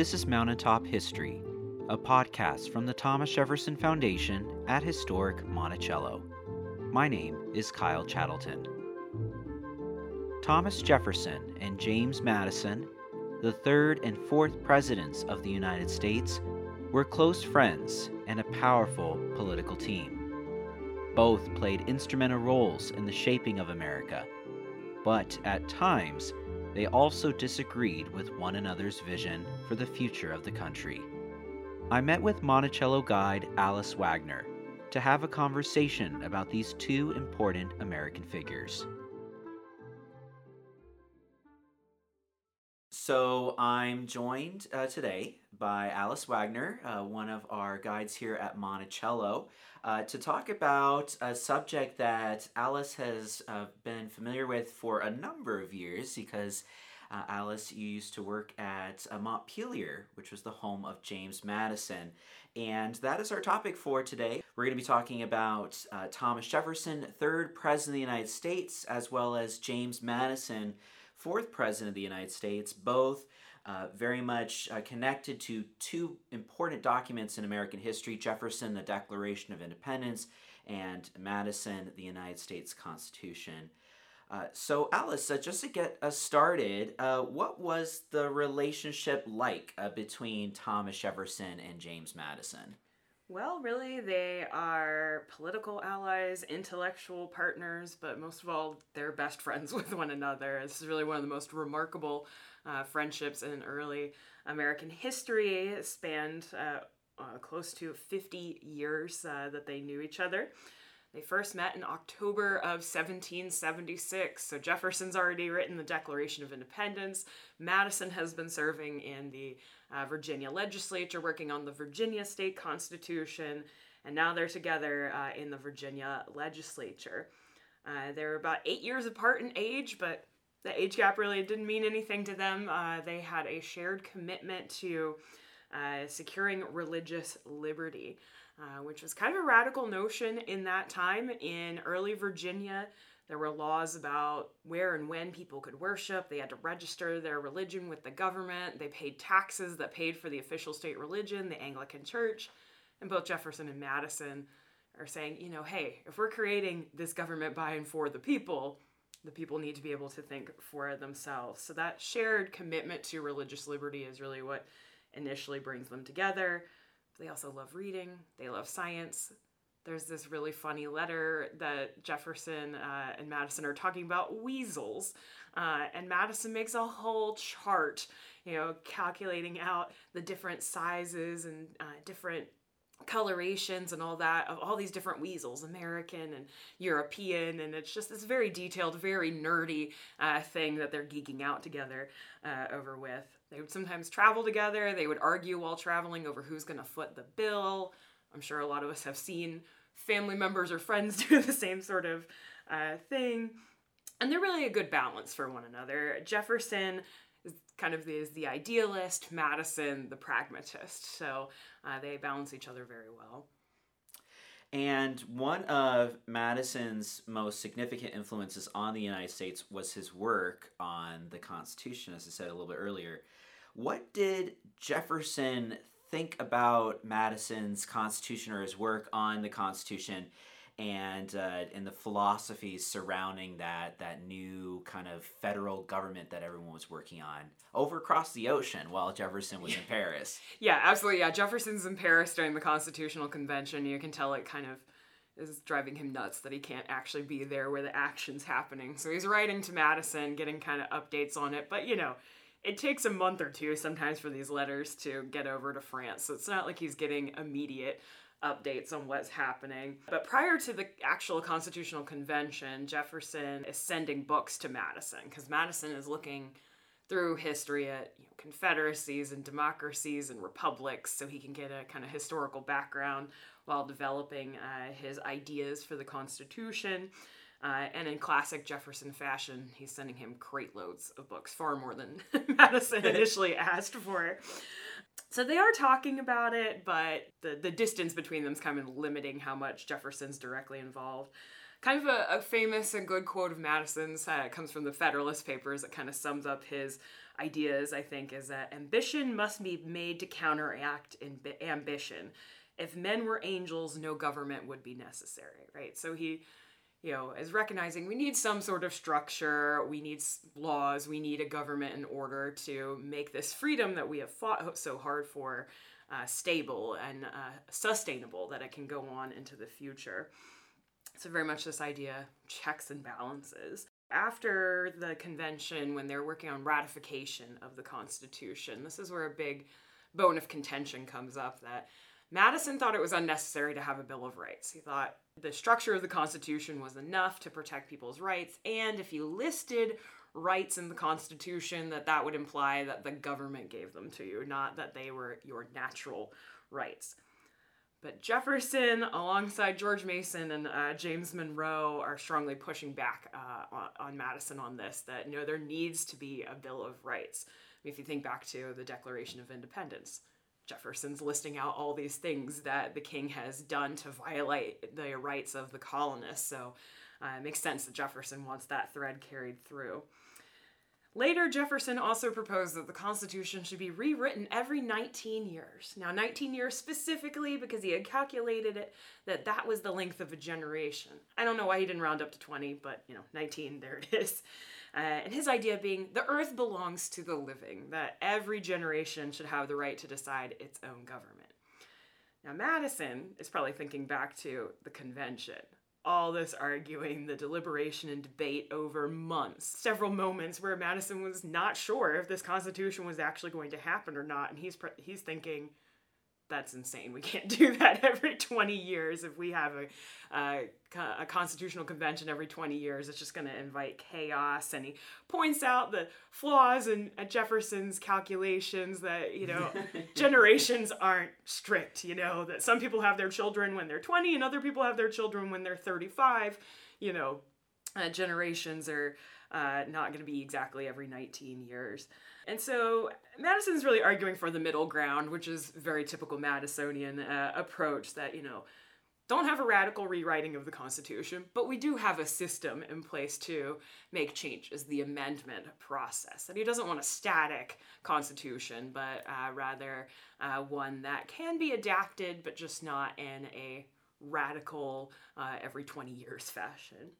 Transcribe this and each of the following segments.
This is Mountaintop History, a podcast from the Thomas Jefferson Foundation at historic Monticello. My name is Kyle Chattleton. Thomas Jefferson and James Madison, the third and fourth presidents of the United States, were close friends and a powerful political team. Both played instrumental roles in the shaping of America, but at times they also disagreed with one another's vision for the future of the country. I met with Monticello guide Alice Wagner to have a conversation about these two important American figures. So I'm joined uh, today by Alice Wagner, uh, one of our guides here at Monticello, uh, to talk about a subject that Alice has uh, been familiar with for a number of years because uh, Alice, you used to work at uh, Montpelier, which was the home of James Madison. And that is our topic for today. We're going to be talking about Thomas Jefferson, third president of the United States, as well as James Madison fourth president of the United States, both uh, very much uh, connected to two important documents in American history Jefferson, the Declaration of Independence, and Madison, the United States Constitution. Uh, so, Alice, uh, just to get us started, uh, what was the relationship like uh, between Thomas Jefferson and James Madison? Well, really, they are political allies, intellectual partners, but most of all, they're best friends with one another. This is really one of the most remarkable uh, friendships in early American history. It spanned uh, uh, close to 50 years uh, that they knew each other. They first met in October of 1776. So Jefferson's already written the Declaration of Independence. Madison has been serving in the uh, Virginia legislature working on the Virginia state constitution. And now they're together uh, in the Virginia legislature. Uh, they're about eight years apart in age, but the age gap really didn't mean anything to them. Uh, they had a shared commitment to uh, securing religious liberty. Uh, which was kind of a radical notion in that time. In early Virginia, there were laws about where and when people could worship. They had to register their religion with the government. They paid taxes that paid for the official state religion, the Anglican Church. And both Jefferson and Madison are saying, you know, hey, if we're creating this government by and for the people, the people need to be able to think for themselves. So that shared commitment to religious liberty is really what initially brings them together. They also love reading, they love science. There's this really funny letter that Jefferson uh, and Madison are talking about weasels. Uh, and Madison makes a whole chart, you know, calculating out the different sizes and uh, different colorations and all that of all these different weasels american and european and it's just this very detailed very nerdy uh, thing that they're geeking out together uh, over with they would sometimes travel together. They would argue while traveling over who's going to foot the bill. I'm sure a lot of us have seen family members or friends do the same sort of uh, thing. And they're really a good balance for one another. Jefferson is kind of is the idealist, Madison the pragmatist. So uh, they balance each other very well. And one of Madison's most significant influences on the United States was his work on the Constitution, as I said a little bit earlier. What did Jefferson think about Madison's Constitution or his work on the Constitution and uh, and the philosophies surrounding that that new kind of federal government that everyone was working on over across the ocean while Jefferson was in Paris? Yeah, absolutely. Yeah, Jefferson's in Paris during the Constitutional Convention. You can tell it kind of is driving him nuts that he can't actually be there where the action's happening. So he's writing to Madison, getting kind of updates on it. But you know, it takes a month or two sometimes for these letters to get over to France. So it's not like he's getting immediate updates on what's happening. But prior to the actual Constitutional Convention, Jefferson is sending books to Madison because Madison is looking through history at you know, confederacies and democracies and republics so he can get a kind of historical background while developing uh, his ideas for the Constitution. Uh, and in classic Jefferson fashion, he's sending him crate loads of books, far more than Madison initially asked for. So they are talking about it, but the, the distance between them is kind of limiting how much Jefferson's directly involved. kind of a, a famous and good quote of Madison's. Uh, comes from the Federalist Papers. It kind of sums up his ideas, I think, is that ambition must be made to counteract ambition. If men were angels, no government would be necessary, right? So he, you know, is recognizing we need some sort of structure, we need laws, we need a government in order to make this freedom that we have fought so hard for uh, stable and uh, sustainable, that it can go on into the future. So, very much this idea checks and balances. After the convention, when they're working on ratification of the Constitution, this is where a big bone of contention comes up that Madison thought it was unnecessary to have a Bill of Rights. He thought the structure of the Constitution was enough to protect people's rights, and if you listed rights in the Constitution, that that would imply that the government gave them to you, not that they were your natural rights. But Jefferson, alongside George Mason and uh, James Monroe, are strongly pushing back uh, on, on, Madison on this. That know there needs to be a Bill of Rights. I mean, if you think back to the Declaration of Independence, Jefferson's listing out all these things that the king has done to violate the rights of the colonists. So uh, it makes sense that Jefferson wants that thread carried through. Later, Jefferson also proposed that the Constitution should be rewritten every 19 years. Now, 19 years specifically because he had calculated it that that was the length of a generation. I don't know why he didn't round up to 20, but you know, 19, there it is. Uh, and his idea being the earth belongs to the living, that every generation should have the right to decide its own government. Now, Madison is probably thinking back to the convention all this arguing, the deliberation and debate over months, several moments where Madison was not sure if this constitution was actually going to happen or not, and he's he's thinking, that's insane. We can't do that every 20 years. If we have a, a, a constitutional convention every 20 years, it's just going to invite chaos. And he points out the flaws in Jefferson's calculations that, you know, generations aren't strict, you know, that some people have their children when they're 20 and other people have their children when they're 35. You know, uh, generations are uh, not going to be exactly every 19 years. And so Madison's really arguing for the middle ground, which is very typical Madisonian uh, approach that, you know, don't have a radical rewriting of the Constitution, but we do have a system in place to make changes, the amendment process. And he doesn't want a static Constitution, but uh, rather uh, one that can be adapted, but just not in a radical, uh, every 20 years fashion.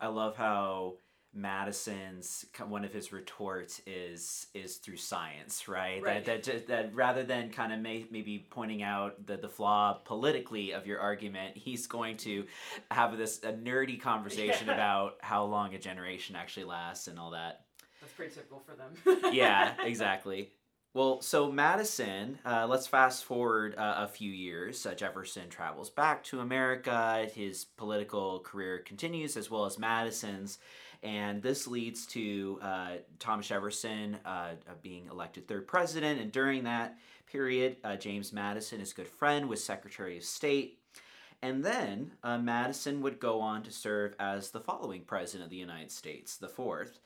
I love how Madison's one of his retorts is is through science, right? right. That that that rather than kind of may, maybe pointing out the the flaw politically of your argument, he's going to have this a nerdy conversation yeah. about how long a generation actually lasts and all that. That's pretty typical for them. yeah, exactly. Well, so Madison, uh, let's fast forward uh, a few years. Uh, Jefferson travels back to America. His political career continues, as well as Madison's. And this leads to uh, Thomas Jefferson uh, being elected third president. And during that period, uh, James Madison is good friend with Secretary of State. And then uh, Madison would go on to serve as the following president of the United States, the fourth.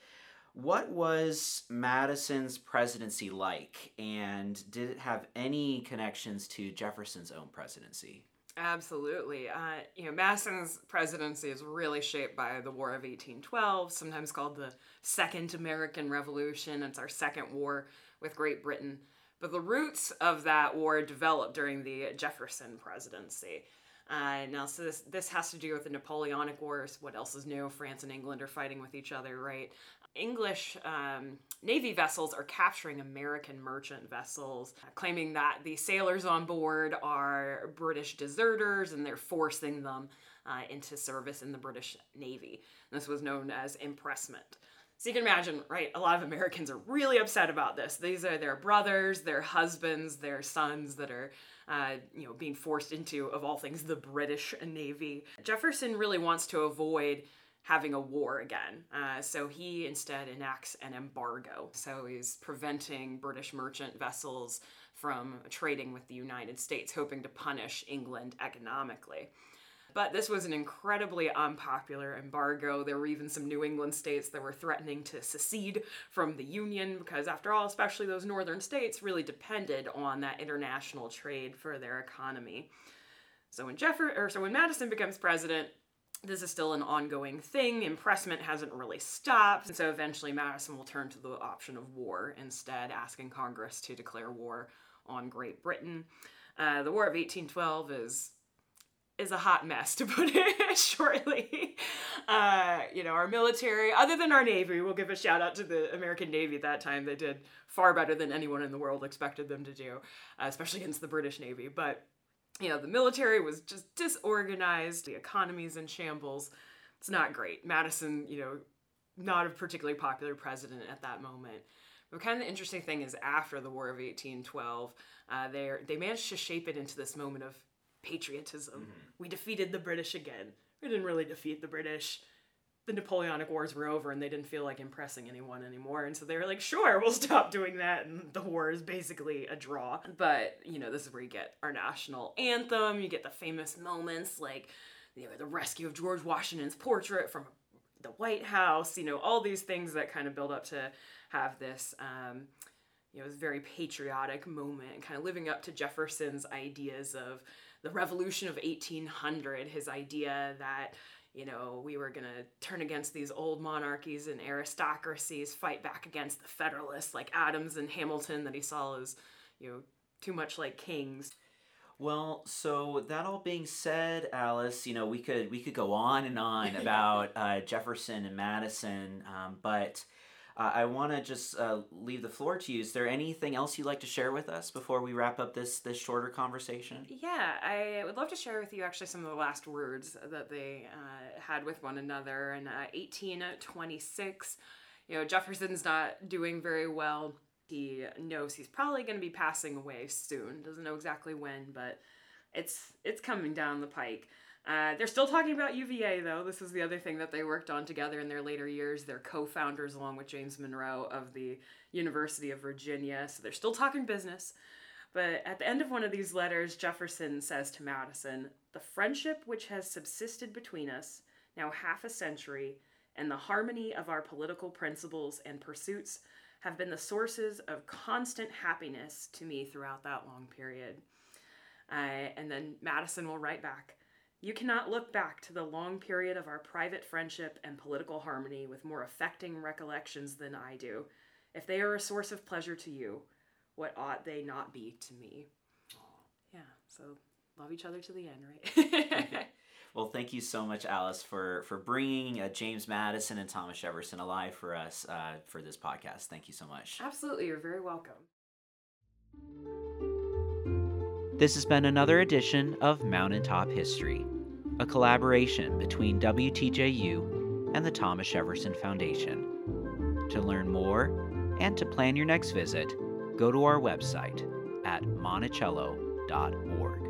What was Madison's presidency like, and did it have any connections to Jefferson's own presidency? Absolutely. Uh, you know, Madison's presidency is really shaped by the War of 1812, sometimes called the Second American Revolution. It's our second war with Great Britain. But the roots of that war developed during the Jefferson presidency. Uh, now, so this this has to do with the Napoleonic Wars. What else is new? France and England are fighting with each other, right? English um, Navy vessels are capturing American merchant vessels, claiming that the sailors on board are British deserters and they're forcing them uh, into service in the British Navy. This was known as impressment. So you can imagine, right? A lot of Americans are really upset about this. These are their brothers, their husbands, their sons that are, uh, you know, being forced into, of all things, the British Navy. Jefferson really wants to avoid having a war again. Uh, so he instead enacts an embargo. So he's preventing British merchant vessels from trading with the United States, hoping to punish England economically. But this was an incredibly unpopular embargo. There were even some New England states that were threatening to secede from the Union because, after all, especially those northern states really depended on that international trade for their economy. So when Jeffer- or so when Madison becomes president, this is still an ongoing thing. Impressment hasn't really stopped. And so eventually Madison will turn to the option of war instead, asking Congress to declare war on Great Britain. Uh, the War of 1812 is is a hot mess to put it shortly. Uh, you know, our military, other than our Navy, we'll give a shout out to the American Navy at that time. They did far better than anyone in the world expected them to do, uh, especially against the British Navy. But you know, the military was just disorganized, the economy's in shambles. It's not great. Madison, you know, not a particularly popular president at that moment. But kind of the interesting thing is after the War of 1812, uh, they they managed to shape it into this moment of patriotism. Mm-hmm. We defeated the British again. We didn't really defeat the British the Napoleonic Wars were over and they didn't feel like impressing anyone anymore. And so they were like, sure, we'll stop doing that. And the war is basically a draw. But, you know, this is where you get our national anthem. You get the famous moments like, you know, the rescue of George Washington's portrait from the White House, you know, all these things that kind of build up to have this, um, you know, this very patriotic moment, kind of living up to Jefferson's ideas of the Revolution of 1800, his idea that, you know, we were going to turn against these old monarchies and aristocracies, fight back against the Federalists like Adams and Hamilton that he saw as, you know, too much like kings. Well, so that all being said, Alice, you know, we could we could go on and on about uh, Jefferson and Madison, um, but uh, I want to just uh, leave the floor to you. Is there anything else you'd like to share with us before we wrap up this this shorter conversation? Yeah, I would love to share with you actually some of the last words that they uh, had with one another in 1826. Uh, you know, Jefferson's not doing very well. He knows he's probably going to be passing away soon. Doesn't know exactly when, but it's it's coming down the pike. Uh, they're still talking about UVA though. This is the other thing that they worked on together in their later years. They're co-founders along with James Monroe of the University of Virginia. So they're still talking business. But at the end of one of these letters, Jefferson says to Madison, "The friendship which has subsisted between us now half a century and the harmony of our political principles and pursuits have been the sources of constant happiness to me throughout that long period." Uh, and then Madison will write back. You cannot look back to the long period of our private friendship and political harmony with more affecting recollections than I do. If they are a source of pleasure to you, what ought they not be to me? Yeah, so love each other to the end, right? well, thank you so much, Alice, for for bringing uh, James Madison and Thomas Jefferson alive for us uh, for this podcast. Thank you so much. Absolutely, you're very welcome. This has been another edition of Mountaintop History, a collaboration between WTJU and the Thomas Jefferson Foundation. To learn more and to plan your next visit, go to our website at monticello.org.